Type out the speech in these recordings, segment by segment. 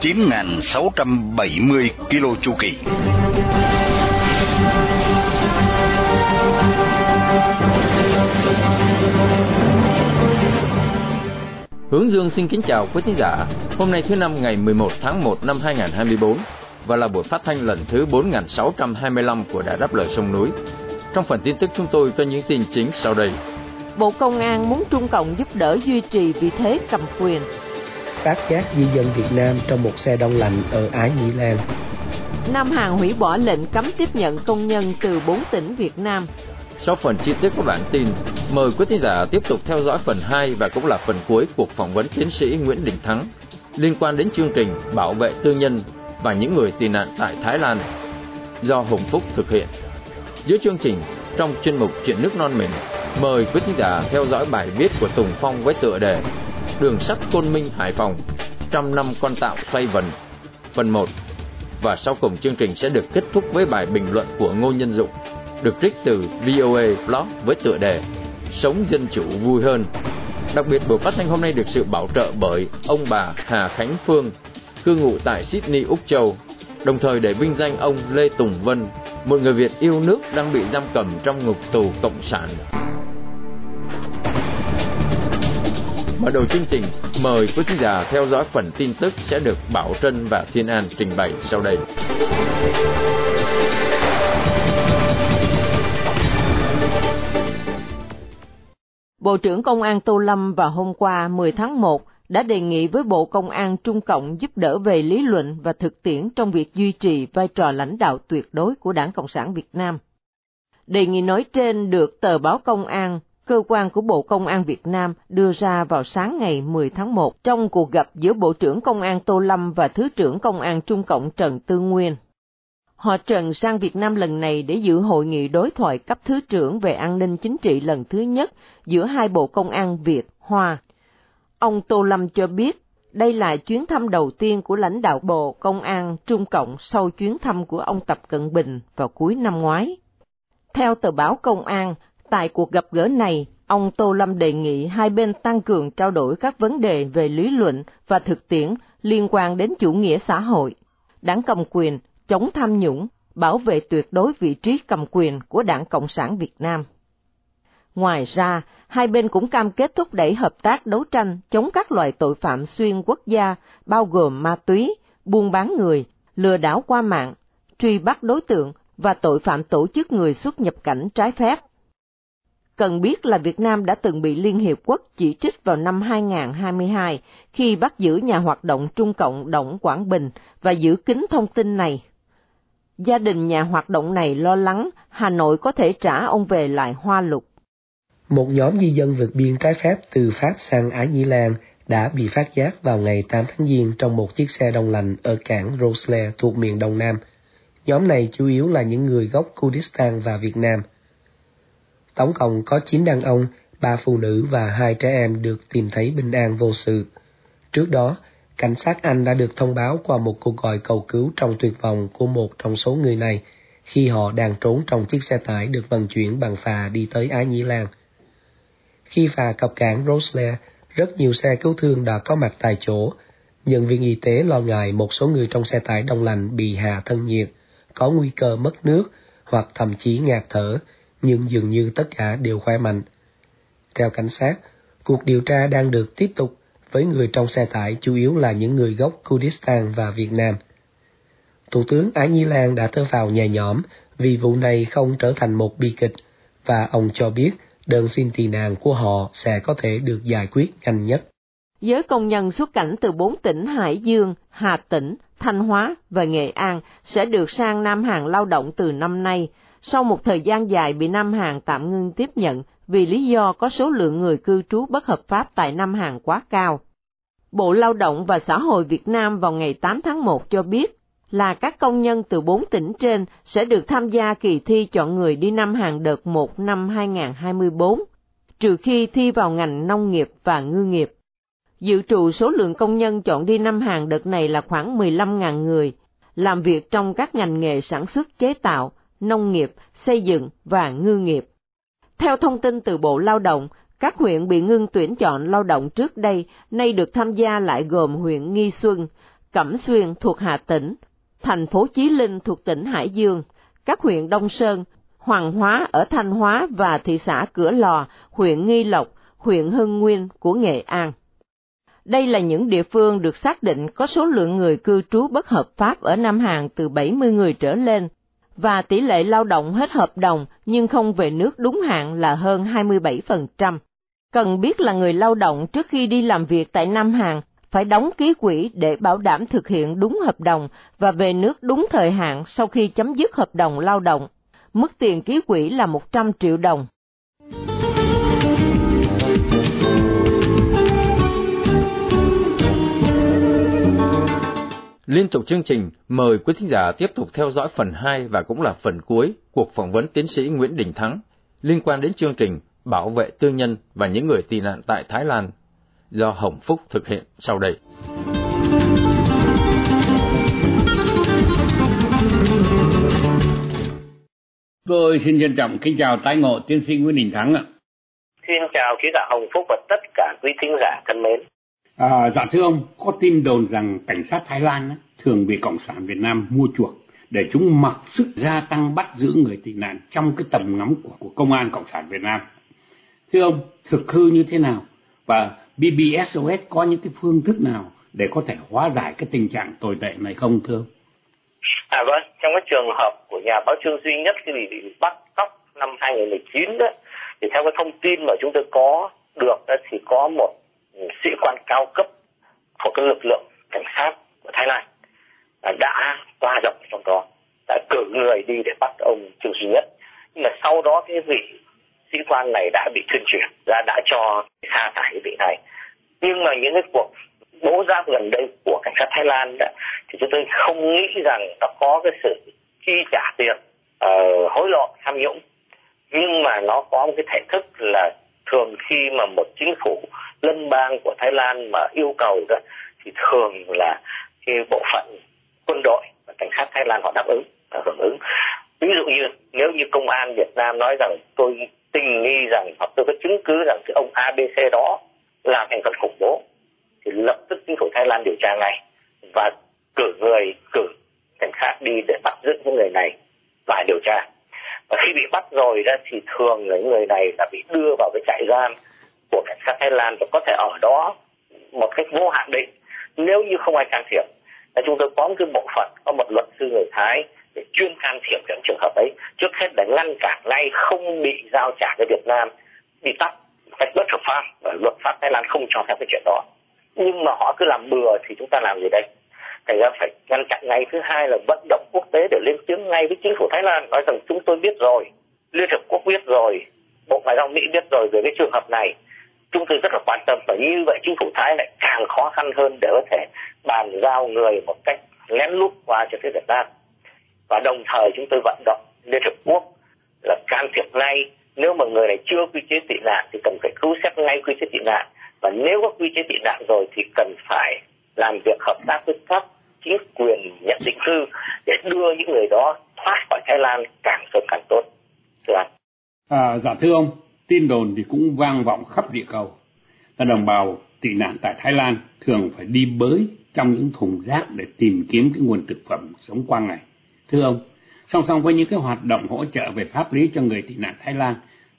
9.670 km chu kỳ. Hướng Dương xin kính chào quý thính giả. Hôm nay thứ năm ngày 11 tháng 1 năm 2024 và là buổi phát thanh lần thứ 4625 của Đài Đáp Lời Sông Núi. Trong phần tin tức chúng tôi có những tin chính sau đây. Bộ Công an muốn Trung Cộng giúp đỡ duy trì vị thế cầm quyền. Phát giác di dân Việt Nam trong một xe đông lạnh ở Ái Nhĩ Lan. Nam Hàn hủy bỏ lệnh cấm tiếp nhận công nhân từ 4 tỉnh Việt Nam. Sau phần chi tiết của bản tin, mời quý thính giả tiếp tục theo dõi phần 2 và cũng là phần cuối cuộc phỏng vấn tiến sĩ Nguyễn Đình Thắng liên quan đến chương trình bảo vệ tư nhân và những người tị nạn tại Thái Lan do Hùng Phúc thực hiện. Giữa chương trình, trong chuyên mục Chuyện nước non mình, mời quý thính giả theo dõi bài viết của Tùng Phong với tựa đề Đường sắt Côn Minh Hải Phòng, trăm năm con tạo xoay vần, phần 1. Và sau cùng chương trình sẽ được kết thúc với bài bình luận của Ngô Nhân Dụng, được trích từ VOA Blog với tựa đề Sống dân chủ vui hơn. Đặc biệt buổi phát thanh hôm nay được sự bảo trợ bởi ông bà Hà Khánh Phương, cư ngụ tại Sydney, Úc Châu, đồng thời để vinh danh ông Lê Tùng Vân, một người Việt yêu nước đang bị giam cầm trong ngục tù cộng sản. Mở đầu chương trình, mời quý khán giả theo dõi phần tin tức sẽ được Bảo Trân và Thiên An trình bày sau đây. Bộ trưởng Công an Tô Lâm vào hôm qua 10 tháng 1 đã đề nghị với Bộ Công an Trung Cộng giúp đỡ về lý luận và thực tiễn trong việc duy trì vai trò lãnh đạo tuyệt đối của Đảng Cộng sản Việt Nam. Đề nghị nói trên được tờ báo Công an, cơ quan của Bộ Công an Việt Nam đưa ra vào sáng ngày 10 tháng 1 trong cuộc gặp giữa Bộ trưởng Công an Tô Lâm và Thứ trưởng Công an Trung Cộng Trần Tư Nguyên. Họ Trần sang Việt Nam lần này để dự hội nghị đối thoại cấp Thứ trưởng về an ninh chính trị lần thứ nhất giữa hai Bộ Công an Việt, Hoa Ông Tô Lâm cho biết, đây là chuyến thăm đầu tiên của lãnh đạo Bộ Công an Trung Cộng sau chuyến thăm của ông Tập Cận Bình vào cuối năm ngoái. Theo tờ báo Công an, tại cuộc gặp gỡ này, ông Tô Lâm đề nghị hai bên tăng cường trao đổi các vấn đề về lý luận và thực tiễn liên quan đến chủ nghĩa xã hội, đảng cầm quyền, chống tham nhũng, bảo vệ tuyệt đối vị trí cầm quyền của Đảng Cộng sản Việt Nam. Ngoài ra, hai bên cũng cam kết thúc đẩy hợp tác đấu tranh chống các loại tội phạm xuyên quốc gia, bao gồm ma túy, buôn bán người, lừa đảo qua mạng, truy bắt đối tượng và tội phạm tổ chức người xuất nhập cảnh trái phép. Cần biết là Việt Nam đã từng bị Liên Hiệp Quốc chỉ trích vào năm 2022 khi bắt giữ nhà hoạt động Trung Cộng Động Quảng Bình và giữ kín thông tin này. Gia đình nhà hoạt động này lo lắng Hà Nội có thể trả ông về lại hoa lục. Một nhóm di dân vượt biên trái phép từ Pháp sang Ái Nhĩ Lan đã bị phát giác vào ngày 8 tháng Giêng trong một chiếc xe đông lạnh ở cảng Rosslare thuộc miền Đông Nam. Nhóm này chủ yếu là những người gốc Kurdistan và Việt Nam. Tổng cộng có 9 đàn ông, 3 phụ nữ và 2 trẻ em được tìm thấy bình an vô sự. Trước đó, cảnh sát Anh đã được thông báo qua một cuộc gọi cầu cứu trong tuyệt vọng của một trong số người này khi họ đang trốn trong chiếc xe tải được vận chuyển bằng phà đi tới Ái Nhĩ Lan. Khi phà cập cảng Rosslare, rất nhiều xe cứu thương đã có mặt tại chỗ. Nhân viên y tế lo ngại một số người trong xe tải đông lạnh bị hạ thân nhiệt, có nguy cơ mất nước hoặc thậm chí ngạt thở, nhưng dường như tất cả đều khỏe mạnh. Theo cảnh sát, cuộc điều tra đang được tiếp tục với người trong xe tải chủ yếu là những người gốc Kurdistan và Việt Nam. Thủ tướng Ái Nhi Lan đã thơ vào nhẹ nhõm vì vụ này không trở thành một bi kịch và ông cho biết đơn xin tị nạn của họ sẽ có thể được giải quyết nhanh nhất. Giới công nhân xuất cảnh từ bốn tỉnh Hải Dương, Hà Tĩnh, Thanh Hóa và Nghệ An sẽ được sang Nam Hàn lao động từ năm nay, sau một thời gian dài bị Nam Hàn tạm ngưng tiếp nhận vì lý do có số lượng người cư trú bất hợp pháp tại Nam Hàn quá cao. Bộ Lao động và Xã hội Việt Nam vào ngày 8 tháng 1 cho biết, là các công nhân từ bốn tỉnh trên sẽ được tham gia kỳ thi chọn người đi năm hàng đợt 1 năm 2024, trừ khi thi vào ngành nông nghiệp và ngư nghiệp. Dự trù số lượng công nhân chọn đi năm hàng đợt này là khoảng 15.000 người, làm việc trong các ngành nghề sản xuất chế tạo, nông nghiệp, xây dựng và ngư nghiệp. Theo thông tin từ Bộ Lao động, các huyện bị ngưng tuyển chọn lao động trước đây nay được tham gia lại gồm huyện Nghi Xuân, Cẩm Xuyên thuộc Hà Tĩnh, thành phố Chí Linh thuộc tỉnh Hải Dương, các huyện Đông Sơn, Hoàng Hóa ở Thanh Hóa và thị xã Cửa Lò, huyện Nghi Lộc, huyện Hưng Nguyên của Nghệ An. Đây là những địa phương được xác định có số lượng người cư trú bất hợp pháp ở Nam Hàn từ 70 người trở lên, và tỷ lệ lao động hết hợp đồng nhưng không về nước đúng hạn là hơn 27%. Cần biết là người lao động trước khi đi làm việc tại Nam Hàn phải đóng ký quỹ để bảo đảm thực hiện đúng hợp đồng và về nước đúng thời hạn sau khi chấm dứt hợp đồng lao động. Mức tiền ký quỹ là 100 triệu đồng. Liên tục chương trình, mời quý thính giả tiếp tục theo dõi phần 2 và cũng là phần cuối cuộc phỏng vấn tiến sĩ Nguyễn Đình Thắng liên quan đến chương trình Bảo vệ tư nhân và những người tị nạn tại Thái Lan do Hồng Phúc thực hiện sau đây. Tôi xin trân trọng kính chào tái ngộ tiến sĩ Nguyễn Đình Thắng ạ. Xin chào quý giả Hồng Phúc và tất cả quý thính giả thân mến. À, dạ thưa ông, có tin đồn rằng cảnh sát Thái Lan thường bị Cộng sản Việt Nam mua chuộc để chúng mặc sức gia tăng bắt giữ người tị nạn trong cái tầm ngắm của, của công an Cộng sản Việt Nam. Thưa ông, thực hư như thế nào? Và BBSOS có những cái phương thức nào để có thể hóa giải cái tình trạng tồi tệ này không thưa ông? À vâng, trong cái trường hợp của nhà báo Trương duy nhất khi bị bắt cóc năm 2019 đó, thì theo cái thông tin mà chúng tôi có được đó, thì có một sĩ quan cao cấp của các lực lượng cảnh sát của Thái Lan à, đã qua rộng trong đó đã cử người đi để bắt ông Trương Duy Nhất. Nhưng mà sau đó cái vị sĩ quan này đã bị tuyên truyền đã đã cho sa thải cái vị này. Nhưng mà những cái cuộc bố giáp gần đây của cảnh sát Thái Lan đó, thì chúng tôi không nghĩ rằng nó có cái sự chi trả tiền uh, hối lộ tham nhũng. Nhưng mà nó có một cái thể thức là thường khi mà một chính phủ lân bang của Thái Lan mà yêu cầu đó, thì thường là cái bộ phận quân đội và cảnh sát Thái Lan họ đáp ứng và hưởng ứng. Ví dụ như nếu như công an Việt Nam nói rằng tôi tình nghi rằng hoặc tôi có chứng cứ rằng cái ông ABC đó là thành phần khủng bố, thì lập tức chính phủ Thái Lan điều tra ngay và cử người, cử cảnh sát đi để bắt giữ những người này và điều tra. Và khi bị bắt rồi đó, thì thường những người này đã bị đưa vào cái trại giam của cảnh sát Thái Lan và có thể ở đó một cách vô hạn định, nếu như không ai can thiệp. Là chúng tôi có một cái bộ phận, có một luật sư người Thái để chuyên can thiệp những trường hợp ấy. Trước hết để ngăn cản ngay, không bị giao trả cho Việt Nam, bị tắt cách bất hợp pháp. Và luật pháp Thái Lan không cho phép cái chuyện đó. Nhưng mà họ cứ làm bừa thì chúng ta làm gì đây? Thành ra phải ngăn chặn ngay. Thứ hai là vận động quốc tế để lên tiếng ngay với chính phủ Thái Lan. Nói rằng chúng tôi biết rồi, Liên Hợp Quốc biết rồi, Bộ Ngoại giao Mỹ biết rồi về cái trường hợp này chúng tôi rất là quan tâm và như vậy chính phủ Thái lại càng khó khăn hơn để có thể bàn giao người một cách lén lút qua cho phía Việt Nam và đồng thời chúng tôi vận động Liên Hợp Quốc là can thiệp ngay nếu mà người này chưa quy chế tị nạn thì cần phải cứu xét ngay quy chế tị nạn và nếu có quy chế tị nạn rồi thì cần phải làm việc hợp tác với các chính quyền nhận định cư để đưa những người đó thoát khỏi Thái Lan càng sớm càng tốt. Thưa anh. À, dạ thưa ông, tin đồn thì cũng vang vọng khắp địa cầu. Là đồng bào tị nạn tại Thái Lan thường phải đi bới trong những thùng rác để tìm kiếm cái nguồn thực phẩm sống qua ngày. Thưa ông, song song với những cái hoạt động hỗ trợ về pháp lý cho người tị nạn Thái Lan,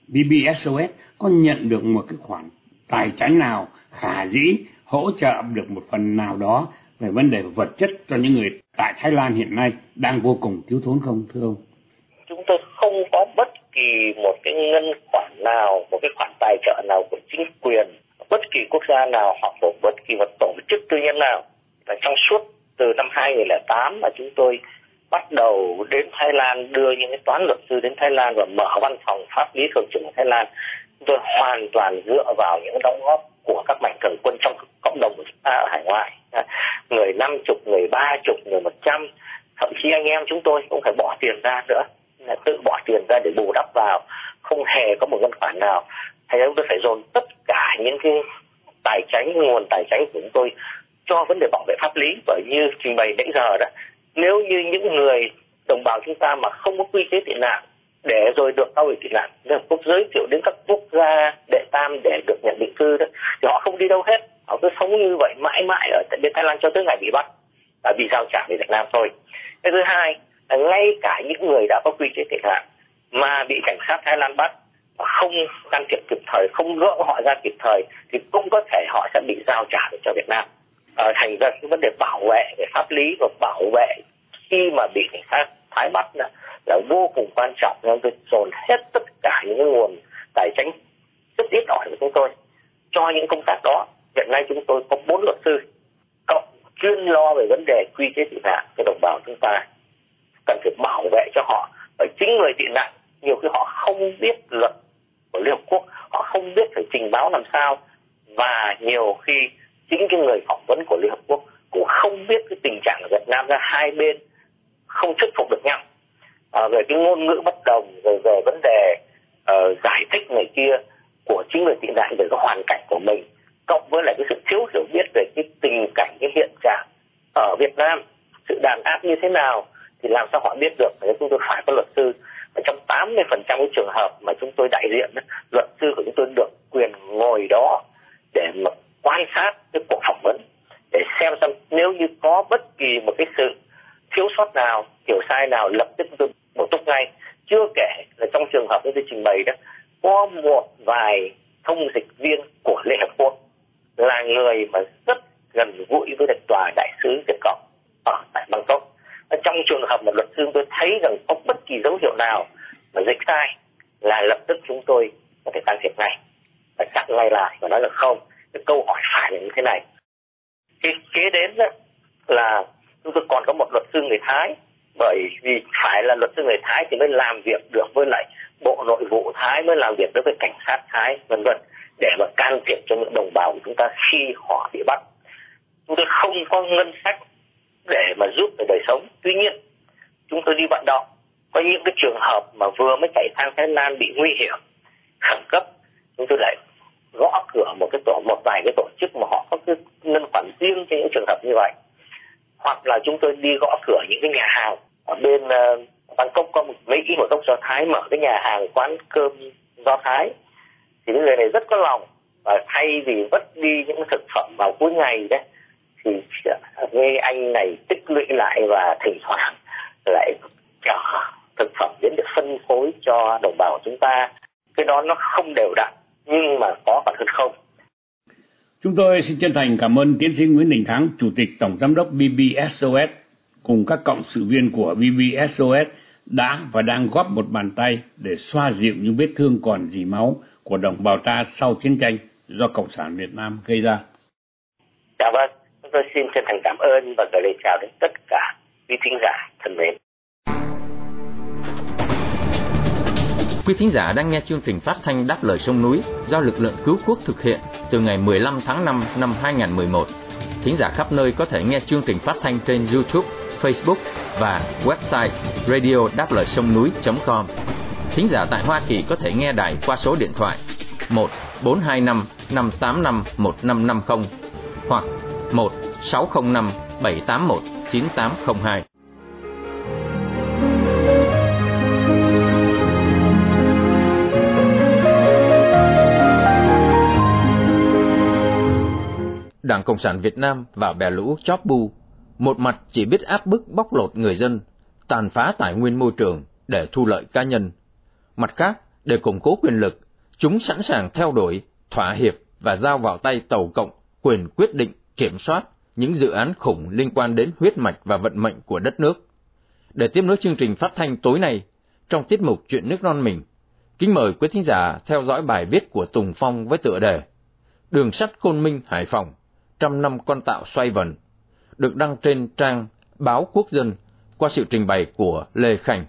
BBSOS có nhận được một cái khoản tài chính nào khả dĩ hỗ trợ được một phần nào đó về vấn đề vật chất cho những người tại Thái Lan hiện nay đang vô cùng thiếu thốn không thưa ông? Chúng tôi kỳ một cái ngân khoản nào, một cái khoản tài trợ nào của chính quyền, bất kỳ quốc gia nào hoặc của bất kỳ một tổ chức tư nhân nào. Và trong suốt từ năm 2008 mà chúng tôi bắt đầu đến Thái Lan đưa những cái toán luật sư đến Thái Lan và mở văn phòng pháp lý thường trực ở Thái Lan chúng tôi hoàn toàn dựa vào những đóng góp của các mạnh thường quân trong cộng đồng của chúng ta ở hải ngoại người năm chục người ba chục người một trăm thậm chí anh em chúng tôi cũng phải bỏ tiền ra nữa là tự bỏ tiền ra để bù đắp vào, không hề có một ngân khoản nào. Thành chúng tôi phải dồn tất cả những cái tài chính, nguồn tài chính của chúng tôi cho vấn đề bảo vệ pháp lý. Bởi như trình bày nãy giờ đó, nếu như những người đồng bào chúng ta mà không có quy chế tị nạn để rồi được cao ủy tị nạn Liên Hợp Quốc giới thiệu đến các quốc gia đệ tam để được nhận định cư đó, thì họ không đi đâu hết. Họ cứ sống như vậy mãi mãi ở bên Thái Lan cho tới ngày bị bắt và bị giao trả về Việt Nam thôi. Cái thứ hai ngay cả những người đã có quy chế thiệt hạn mà bị cảnh sát Thái Lan bắt không can thiệp kịp thời không gỡ họ ra kịp thời thì cũng có thể họ sẽ bị giao trả về cho Việt Nam. Ờ, thành ra cái vấn đề bảo vệ về pháp lý và bảo vệ khi mà bị cảnh sát Thái bắt là, là vô cùng quan trọng nên tôi dồn hết tất cả những nguồn tài chính rất ít ỏi của chúng tôi. Cho những công tác đó hiện nay chúng tôi có bốn luật sư cộng chuyên lo về vấn đề quy chế thị hạn cho đồng bào chúng ta cần phải bảo vệ cho họ. Bởi chính người tị nạn nhiều khi họ không biết luật của Liên Hợp Quốc họ không biết phải trình báo làm sao. Và nhiều khi chính cái người phỏng vấn của Liên Hợp Quốc cũng không biết cái tình trạng ở Việt Nam ra. Hai bên không thuyết phục được nhau. À, về cái ngôn ngữ bất đồng rồi về vấn đề uh, giải thích này kia của chính người tị nạn về cái hoàn cảnh của mình cộng với lại cái sự thiếu hiểu biết về cái tình cảnh cái hiện trạng ở Việt Nam sự đàn áp như thế nào thì làm sao họ biết được? Nếu chúng tôi phải có luật sư. Và trong 80% cái trường hợp mà chúng tôi đại diện luật sư của chúng tôi được quyền ngồi đó để mà quan sát cái cuộc phỏng vấn, để xem xem nếu như có bất kỳ một cái sự thiếu sót nào hiểu sai nào, lập tức tôi bổ túc ngay. Chưa kể là trong trường hợp như tôi trình bày đó, có một vài thông dịch viên của Liên Hợp Quốc là người mà rất gần gũi với tòa đại sứ Việt Cộng ở tại Bangkok. Trong trường hợp mà luật sư tôi thấy rằng có bất kỳ dấu hiệu nào mà dịch sai là lập tức chúng tôi có thể can thiệp ngay. Và chặn ngay lại và nói là không, cái câu hỏi phải là như thế này. Cái kế đến đó là chúng tôi còn có một luật sư người Thái, bởi vì phải là luật sư người Thái thì mới làm việc được với lại bộ nội vụ Thái, mới làm việc đối với cảnh sát Thái, vân vân, để mà can thiệp cho những đồng bào của chúng ta khi họ bị bắt. Chúng tôi không có ngân sách để mà giúp về đời sống. Tuy nhiên chúng tôi đi vận động có những cái trường hợp mà vừa mới chạy sang Thái Lan bị nguy hiểm khẩn cấp chúng tôi lại gõ cửa một cái tổ một vài cái tổ chức mà họ có cái ngân khoản riêng cho những trường hợp như vậy. Hoặc là chúng tôi đi gõ cửa những cái nhà hàng ở bên uh, Bangkok có một mấy ý một gốc do Thái mở cái nhà hàng quán cơm do Thái. Thì những người này rất có lòng và thay vì vất đi những thực phẩm vào cuối ngày đấy thì nghe anh này tích lũy lại và thỉnh thoảng lại chở thực phẩm đến được phân phối cho đồng bào chúng ta cái đó nó không đều đặn nhưng mà có còn hơn không Chúng tôi xin chân thành cảm ơn tiến sĩ Nguyễn Đình Thắng, Chủ tịch Tổng Giám đốc BBSOS cùng các cộng sự viên của BBSOS đã và đang góp một bàn tay để xoa dịu những vết thương còn dì máu của đồng bào ta sau chiến tranh do Cộng sản Việt Nam gây ra. Dạ vâng, chúng tôi xin chân thành cảm ơn và gửi lời chào đến tất cả quý thính giả thân mến. Quý thính giả đang nghe chương trình phát thanh Đáp lời sông núi do lực lượng cứu quốc thực hiện từ ngày 15 tháng 5 năm 2011. Thính giả khắp nơi có thể nghe chương trình phát thanh trên YouTube, Facebook và website radio đáp lời sông núi.com. Thính giả tại Hoa Kỳ có thể nghe đài qua số điện thoại 1 425 585 1550 hoặc 1 605 781 9802. Đảng Cộng sản Việt Nam và bè lũ chóp bu, một mặt chỉ biết áp bức bóc lột người dân, tàn phá tài nguyên môi trường để thu lợi cá nhân. Mặt khác, để củng cố quyền lực, chúng sẵn sàng theo đuổi, thỏa hiệp và giao vào tay Tàu Cộng quyền quyết định, kiểm soát những dự án khủng liên quan đến huyết mạch và vận mệnh của đất nước. Để tiếp nối chương trình phát thanh tối nay, trong tiết mục Chuyện nước non mình, kính mời quý thính giả theo dõi bài viết của Tùng Phong với tựa đề Đường sắt Côn Minh Hải Phòng trăm năm con tạo xoay vần, được đăng trên trang Báo Quốc dân qua sự trình bày của Lê Khanh.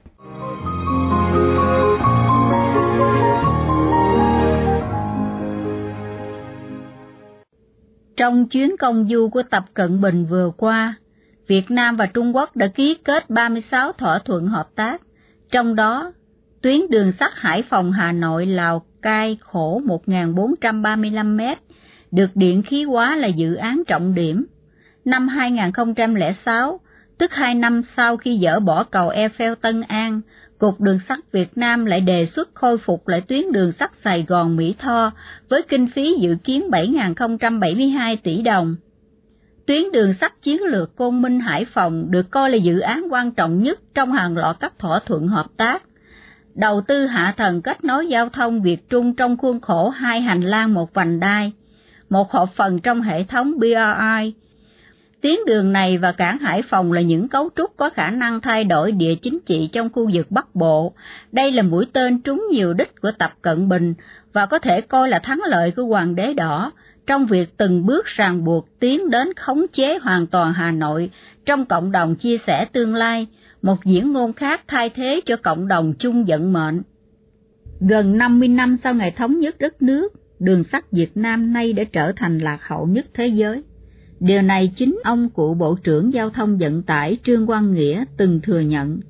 Trong chuyến công du của Tập Cận Bình vừa qua, Việt Nam và Trung Quốc đã ký kết 36 thỏa thuận hợp tác, trong đó tuyến đường sắt Hải Phòng Hà Nội Lào Cai khổ 1.435 mét, được điện khí hóa là dự án trọng điểm. Năm 2006, tức hai năm sau khi dỡ bỏ cầu Eiffel Tân An, Cục Đường sắt Việt Nam lại đề xuất khôi phục lại tuyến đường sắt Sài Gòn Mỹ Tho với kinh phí dự kiến 7.072 tỷ đồng. Tuyến đường sắt chiến lược Côn Minh Hải Phòng được coi là dự án quan trọng nhất trong hàng loạt các thỏa thuận hợp tác. Đầu tư hạ tầng kết nối giao thông Việt Trung trong khuôn khổ hai hành lang một vành đai, một hợp phần trong hệ thống BRI. Tuyến đường này và cảng Hải Phòng là những cấu trúc có khả năng thay đổi địa chính trị trong khu vực Bắc Bộ. Đây là mũi tên trúng nhiều đích của Tập Cận Bình và có thể coi là thắng lợi của Hoàng đế đỏ trong việc từng bước ràng buộc tiến đến khống chế hoàn toàn Hà Nội trong cộng đồng chia sẻ tương lai, một diễn ngôn khác thay thế cho cộng đồng chung vận mệnh. Gần 50 năm sau ngày thống nhất đất nước, đường sắt Việt Nam nay đã trở thành lạc hậu nhất thế giới. Điều này chính ông cụ Bộ trưởng Giao thông Vận tải Trương Quang Nghĩa từng thừa nhận.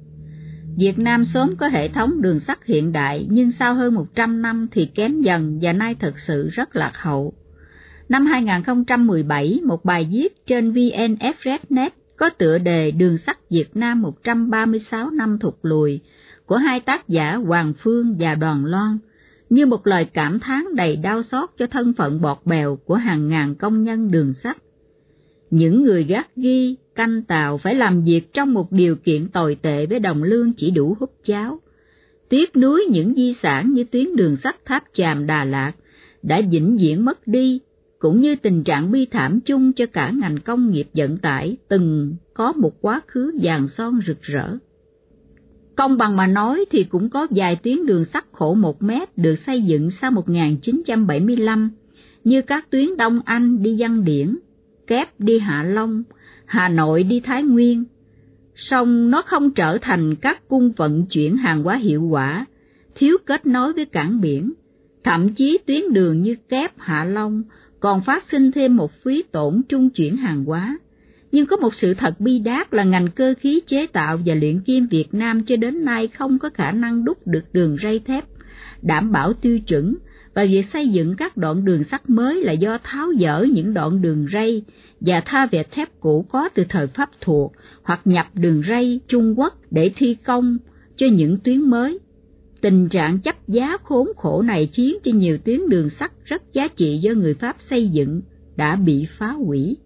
Việt Nam sớm có hệ thống đường sắt hiện đại nhưng sau hơn 100 năm thì kém dần và nay thật sự rất lạc hậu. Năm 2017, một bài viết trên VNFRedNet có tựa đề Đường sắt Việt Nam 136 năm thụt lùi của hai tác giả Hoàng Phương và Đoàn Loan, như một lời cảm thán đầy đau xót cho thân phận bọt bèo của hàng ngàn công nhân đường sắt. Những người gác ghi, canh tàu phải làm việc trong một điều kiện tồi tệ với đồng lương chỉ đủ hút cháo. Tiếc nuối những di sản như tuyến đường sắt Tháp Chàm Đà Lạt đã vĩnh viễn mất đi cũng như tình trạng bi thảm chung cho cả ngành công nghiệp vận tải từng có một quá khứ vàng son rực rỡ. Công bằng mà nói thì cũng có vài tuyến đường sắt khổ một mét được xây dựng sau 1975, như các tuyến Đông Anh đi Văn Điển, Kép đi Hạ Long, Hà Nội đi Thái Nguyên. Song nó không trở thành các cung vận chuyển hàng hóa hiệu quả, thiếu kết nối với cảng biển, thậm chí tuyến đường như Kép Hạ Long còn phát sinh thêm một phí tổn trung chuyển hàng hóa. Nhưng có một sự thật bi đát là ngành cơ khí chế tạo và luyện kim Việt Nam cho đến nay không có khả năng đúc được đường ray thép, đảm bảo tiêu chuẩn, và việc xây dựng các đoạn đường sắt mới là do tháo dỡ những đoạn đường ray và tha vẹt thép cũ có từ thời Pháp thuộc hoặc nhập đường ray Trung Quốc để thi công cho những tuyến mới Tình trạng chấp giá khốn khổ này khiến cho nhiều tuyến đường sắt rất giá trị do người Pháp xây dựng đã bị phá hủy.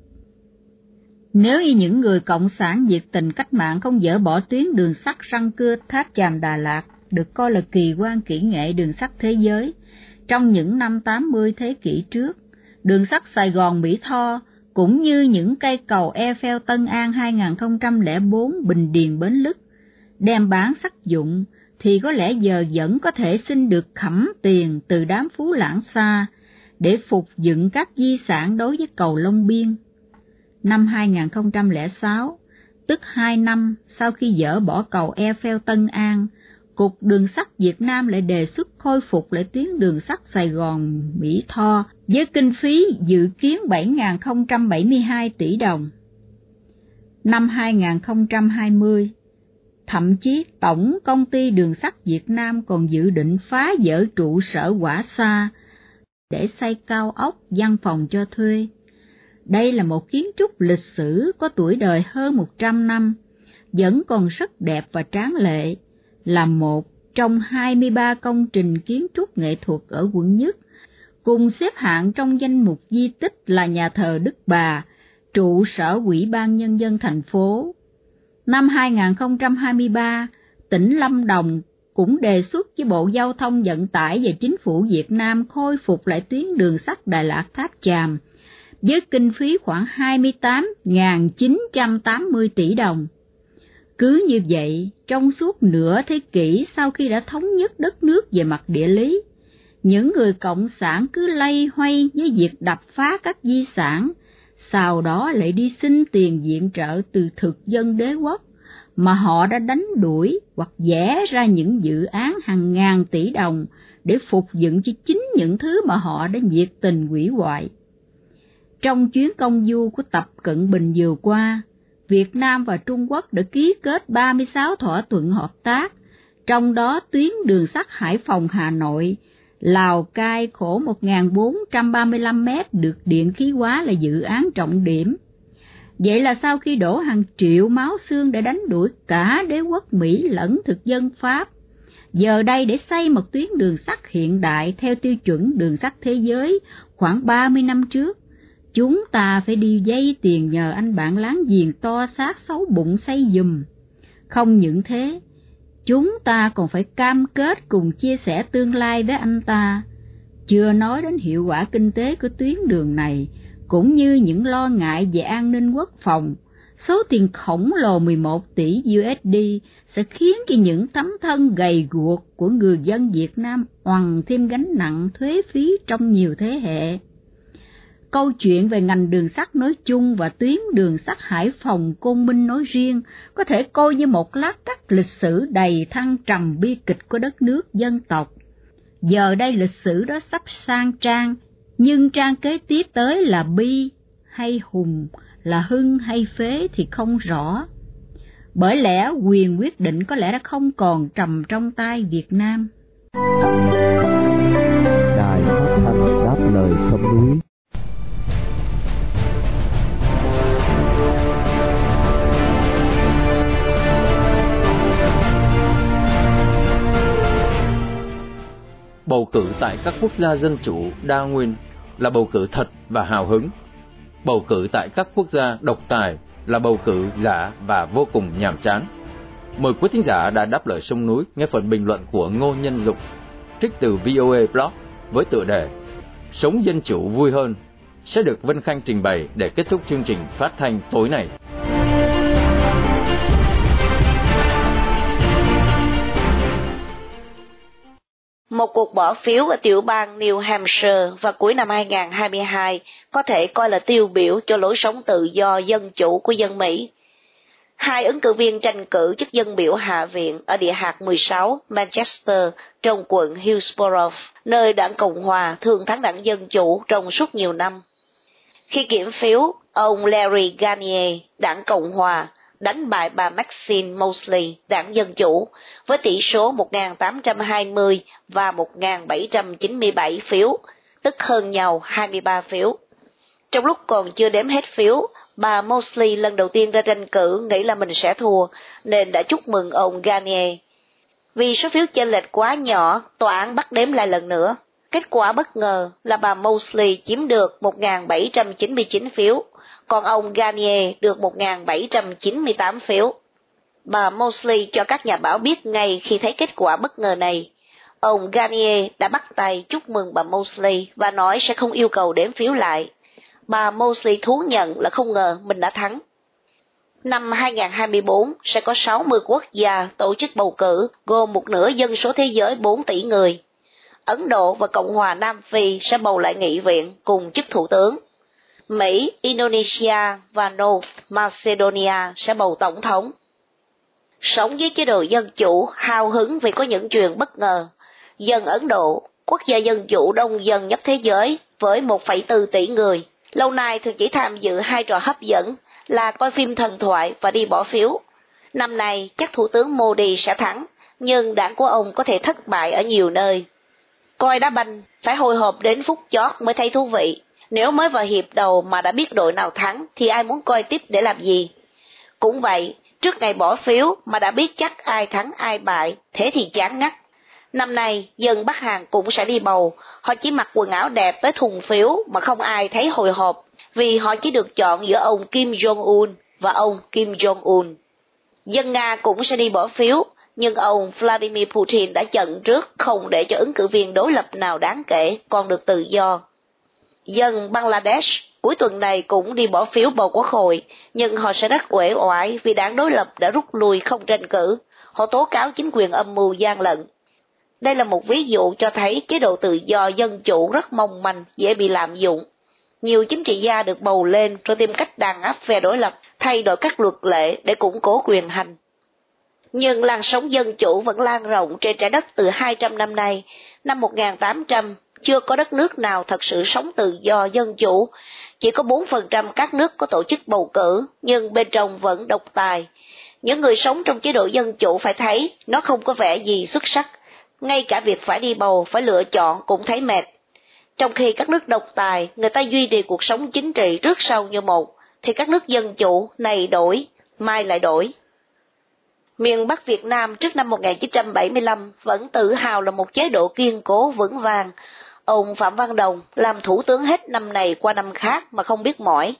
Nếu như những người cộng sản diệt tình cách mạng không dỡ bỏ tuyến đường sắt răng cưa tháp chàm Đà Lạt, được coi là kỳ quan kỹ nghệ đường sắt thế giới, trong những năm 80 thế kỷ trước, đường sắt Sài Gòn Mỹ Tho cũng như những cây cầu Eiffel Tân An 2004 Bình Điền Bến Lức, đem bán sắc dụng, thì có lẽ giờ vẫn có thể xin được khẩm tiền từ đám phú lãng xa để phục dựng các di sản đối với cầu Long Biên. Năm 2006, tức hai năm sau khi dỡ bỏ cầu Eiffel Tân An, Cục Đường sắt Việt Nam lại đề xuất khôi phục lại tuyến đường sắt Sài Gòn Mỹ Tho với kinh phí dự kiến 7.072 tỷ đồng. Năm 2020, Thậm chí Tổng Công ty Đường sắt Việt Nam còn dự định phá dỡ trụ sở quả xa để xây cao ốc văn phòng cho thuê. Đây là một kiến trúc lịch sử có tuổi đời hơn 100 năm, vẫn còn rất đẹp và tráng lệ, là một trong 23 công trình kiến trúc nghệ thuật ở quận Nhất, cùng xếp hạng trong danh mục di tích là nhà thờ Đức Bà, trụ sở Ủy ban Nhân dân thành phố, Năm 2023, tỉnh Lâm Đồng cũng đề xuất với Bộ Giao thông Vận tải và Chính phủ Việt Nam khôi phục lại tuyến đường sắt Đà Lạt Tháp Chàm với kinh phí khoảng 28.980 tỷ đồng. Cứ như vậy, trong suốt nửa thế kỷ sau khi đã thống nhất đất nước về mặt địa lý, những người cộng sản cứ lay hoay với việc đập phá các di sản, sau đó lại đi xin tiền viện trợ từ thực dân đế quốc mà họ đã đánh đuổi hoặc vẽ ra những dự án hàng ngàn tỷ đồng để phục dựng cho chính những thứ mà họ đã nhiệt tình quỷ hoại. Trong chuyến công du của Tập Cận Bình vừa qua, Việt Nam và Trung Quốc đã ký kết 36 thỏa thuận hợp tác, trong đó tuyến đường sắt Hải Phòng Hà Nội, Lào Cai khổ 1.435 mét được điện khí hóa là dự án trọng điểm. Vậy là sau khi đổ hàng triệu máu xương để đánh đuổi cả đế quốc Mỹ lẫn thực dân Pháp, giờ đây để xây một tuyến đường sắt hiện đại theo tiêu chuẩn đường sắt thế giới khoảng 30 năm trước, chúng ta phải đi dây tiền nhờ anh bạn láng giềng to xác xấu bụng xây dùm. Không những thế, chúng ta còn phải cam kết cùng chia sẻ tương lai với anh ta. Chưa nói đến hiệu quả kinh tế của tuyến đường này, cũng như những lo ngại về an ninh quốc phòng, số tiền khổng lồ 11 tỷ USD sẽ khiến cho những tấm thân gầy guộc của người dân Việt Nam oằn thêm gánh nặng thuế phí trong nhiều thế hệ. Câu chuyện về ngành đường sắt nói chung và tuyến đường sắt Hải Phòng Côn Minh nói riêng có thể coi như một lát cắt lịch sử đầy thăng trầm bi kịch của đất nước dân tộc. Giờ đây lịch sử đó sắp sang trang, nhưng trang kế tiếp tới là bi hay hùng, là hưng hay phế thì không rõ. Bởi lẽ quyền quyết định có lẽ đã không còn trầm trong tay Việt Nam. Đài Bầu cử tại các quốc gia dân chủ đa nguyên là bầu cử thật và hào hứng. Bầu cử tại các quốc gia độc tài là bầu cử giả và vô cùng nhàm chán. Mời quý thính giả đã đáp lời sông núi nghe phần bình luận của Ngô Nhân Dục, trích từ VOA Blog với tựa đề Sống dân chủ vui hơn sẽ được Vân Khanh trình bày để kết thúc chương trình phát thanh tối nay. Một cuộc bỏ phiếu ở tiểu bang New Hampshire vào cuối năm 2022 có thể coi là tiêu biểu cho lối sống tự do dân chủ của dân Mỹ. Hai ứng cử viên tranh cử chức dân biểu Hạ viện ở địa hạt 16 Manchester trong quận Hillsborough, nơi đảng Cộng Hòa thường thắng đảng Dân Chủ trong suốt nhiều năm. Khi kiểm phiếu, ông Larry Garnier, đảng Cộng Hòa, đánh bại bà Maxine Mosley, đảng Dân Chủ, với tỷ số 1.820 và 1.797 phiếu, tức hơn nhau 23 phiếu. Trong lúc còn chưa đếm hết phiếu, bà Mosley lần đầu tiên ra tranh cử nghĩ là mình sẽ thua, nên đã chúc mừng ông Garnier. Vì số phiếu chênh lệch quá nhỏ, tòa án bắt đếm lại lần nữa. Kết quả bất ngờ là bà Mosley chiếm được 1.799 phiếu, còn ông Garnier được 1.798 phiếu. Bà Mosley cho các nhà báo biết ngay khi thấy kết quả bất ngờ này. Ông Garnier đã bắt tay chúc mừng bà Mosley và nói sẽ không yêu cầu đếm phiếu lại. Bà Mosley thú nhận là không ngờ mình đã thắng. Năm 2024 sẽ có 60 quốc gia tổ chức bầu cử, gồm một nửa dân số thế giới 4 tỷ người. Ấn Độ và Cộng hòa Nam Phi sẽ bầu lại nghị viện cùng chức thủ tướng. Mỹ, Indonesia và North Macedonia sẽ bầu tổng thống. Sống dưới chế độ dân chủ, hào hứng vì có những chuyện bất ngờ. Dân Ấn Độ, quốc gia dân chủ đông dân nhất thế giới với 1,4 tỷ người, lâu nay thường chỉ tham dự hai trò hấp dẫn là coi phim thần thoại và đi bỏ phiếu. Năm nay chắc Thủ tướng Modi sẽ thắng, nhưng đảng của ông có thể thất bại ở nhiều nơi. Coi đá banh, phải hồi hộp đến phút chót mới thấy thú vị. Nếu mới vào hiệp đầu mà đã biết đội nào thắng thì ai muốn coi tiếp để làm gì? Cũng vậy, trước ngày bỏ phiếu mà đã biết chắc ai thắng ai bại, thế thì chán ngắt. Năm nay, dân Bắc Hàn cũng sẽ đi bầu, họ chỉ mặc quần áo đẹp tới thùng phiếu mà không ai thấy hồi hộp, vì họ chỉ được chọn giữa ông Kim Jong-un và ông Kim Jong-un. Dân Nga cũng sẽ đi bỏ phiếu, nhưng ông Vladimir Putin đã chận trước không để cho ứng cử viên đối lập nào đáng kể còn được tự do. Dân Bangladesh cuối tuần này cũng đi bỏ phiếu bầu quốc hội, nhưng họ sẽ rất uể oải vì đảng đối lập đã rút lui không tranh cử. Họ tố cáo chính quyền âm mưu gian lận. Đây là một ví dụ cho thấy chế độ tự do dân chủ rất mong manh, dễ bị lạm dụng. Nhiều chính trị gia được bầu lên rồi tìm cách đàn áp phe đối lập, thay đổi các luật lệ để củng cố quyền hành. Nhưng làn sóng dân chủ vẫn lan rộng trên trái đất từ 200 năm nay. Năm 1800, chưa có đất nước nào thật sự sống tự do dân chủ. Chỉ có 4% các nước có tổ chức bầu cử, nhưng bên trong vẫn độc tài. Những người sống trong chế độ dân chủ phải thấy nó không có vẻ gì xuất sắc. Ngay cả việc phải đi bầu, phải lựa chọn cũng thấy mệt. Trong khi các nước độc tài, người ta duy trì cuộc sống chính trị trước sau như một, thì các nước dân chủ này đổi, mai lại đổi. Miền Bắc Việt Nam trước năm 1975 vẫn tự hào là một chế độ kiên cố vững vàng. Ông Phạm Văn Đồng làm thủ tướng hết năm này qua năm khác mà không biết mỏi.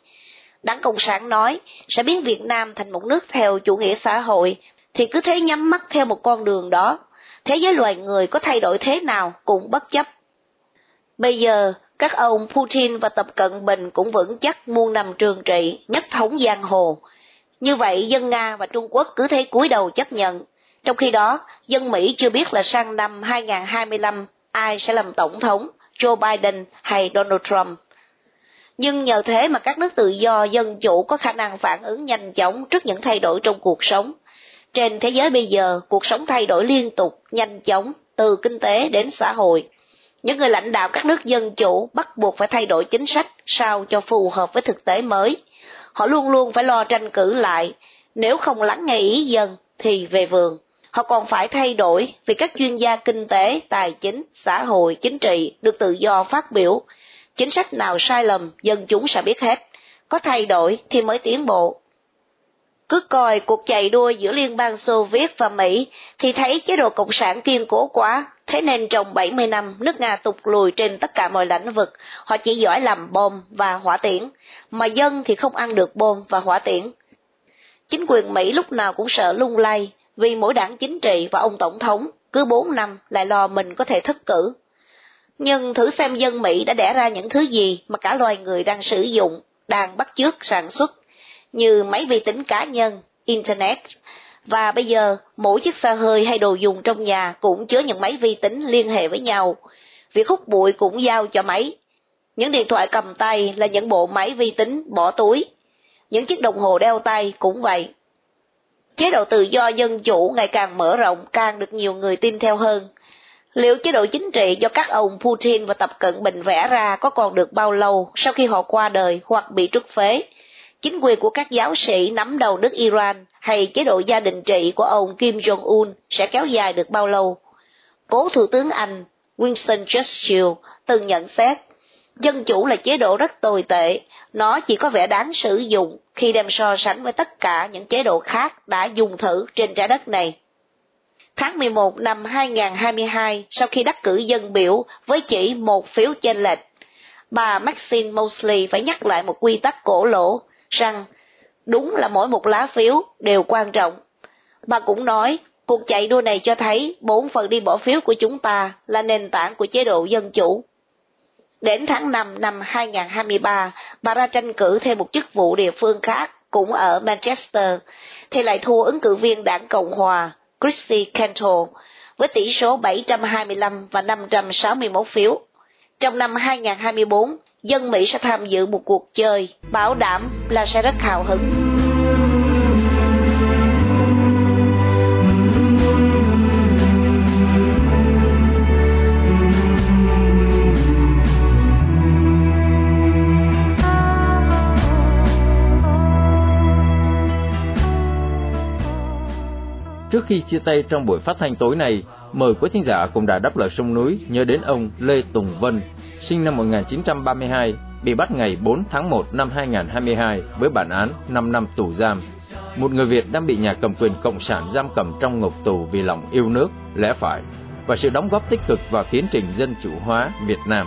Đảng Cộng sản nói sẽ biến Việt Nam thành một nước theo chủ nghĩa xã hội, thì cứ thế nhắm mắt theo một con đường đó. Thế giới loài người có thay đổi thế nào cũng bất chấp. Bây giờ, các ông Putin và Tập Cận Bình cũng vững chắc muôn năm trường trị, nhất thống giang hồ. Như vậy, dân Nga và Trung Quốc cứ thế cúi đầu chấp nhận. Trong khi đó, dân Mỹ chưa biết là sang năm 2025 ai sẽ làm tổng thống, Joe Biden hay Donald Trump. Nhưng nhờ thế mà các nước tự do dân chủ có khả năng phản ứng nhanh chóng trước những thay đổi trong cuộc sống. Trên thế giới bây giờ, cuộc sống thay đổi liên tục, nhanh chóng, từ kinh tế đến xã hội. Những người lãnh đạo các nước dân chủ bắt buộc phải thay đổi chính sách sao cho phù hợp với thực tế mới. Họ luôn luôn phải lo tranh cử lại, nếu không lắng nghe ý dân thì về vườn. Họ còn phải thay đổi vì các chuyên gia kinh tế, tài chính, xã hội, chính trị được tự do phát biểu. Chính sách nào sai lầm, dân chúng sẽ biết hết. Có thay đổi thì mới tiến bộ. Cứ coi cuộc chạy đua giữa Liên bang Xô Viết và Mỹ thì thấy chế độ Cộng sản kiên cố quá, thế nên trong 70 năm nước Nga tụt lùi trên tất cả mọi lĩnh vực, họ chỉ giỏi làm bom và hỏa tiễn, mà dân thì không ăn được bom và hỏa tiễn. Chính quyền Mỹ lúc nào cũng sợ lung lay, vì mỗi đảng chính trị và ông tổng thống cứ 4 năm lại lo mình có thể thất cử. Nhưng thử xem dân Mỹ đã đẻ ra những thứ gì mà cả loài người đang sử dụng, đang bắt chước sản xuất như máy vi tính cá nhân, Internet, và bây giờ mỗi chiếc xe hơi hay đồ dùng trong nhà cũng chứa những máy vi tính liên hệ với nhau. Việc hút bụi cũng giao cho máy. Những điện thoại cầm tay là những bộ máy vi tính bỏ túi. Những chiếc đồng hồ đeo tay cũng vậy. Chế độ tự do dân chủ ngày càng mở rộng, càng được nhiều người tin theo hơn. Liệu chế độ chính trị do các ông Putin và Tập Cận Bình vẽ ra có còn được bao lâu sau khi họ qua đời hoặc bị trút phế? Chính quyền của các giáo sĩ nắm đầu nước Iran hay chế độ gia đình trị của ông Kim Jong-un sẽ kéo dài được bao lâu. Cố Thủ tướng Anh Winston Churchill từng nhận xét, dân chủ là chế độ rất tồi tệ, nó chỉ có vẻ đáng sử dụng khi đem so sánh với tất cả những chế độ khác đã dùng thử trên trái đất này. Tháng 11 năm 2022, sau khi đắc cử dân biểu với chỉ một phiếu chênh lệch, bà Maxine Mosley phải nhắc lại một quy tắc cổ lỗ rằng đúng là mỗi một lá phiếu đều quan trọng. Bà cũng nói, cuộc chạy đua này cho thấy bốn phần đi bỏ phiếu của chúng ta là nền tảng của chế độ dân chủ. Đến tháng 5 năm 2023, bà ra tranh cử thêm một chức vụ địa phương khác, cũng ở Manchester, thì lại thua ứng cử viên đảng Cộng Hòa, Christy Cantor, với tỷ số 725 và 561 phiếu. Trong năm 2024, dân Mỹ sẽ tham dự một cuộc chơi, bảo đảm là sẽ rất hào hứng. Trước khi chia tay trong buổi phát thanh tối nay, mời quý thính giả cùng đài đáp lời sông núi nhớ đến ông Lê Tùng Vân, sinh năm 1932, bị bắt ngày 4 tháng 1 năm 2022 với bản án 5 năm tù giam. Một người Việt đang bị nhà cầm quyền Cộng sản giam cầm trong ngục tù vì lòng yêu nước, lẽ phải và sự đóng góp tích cực vào tiến trình dân chủ hóa Việt Nam.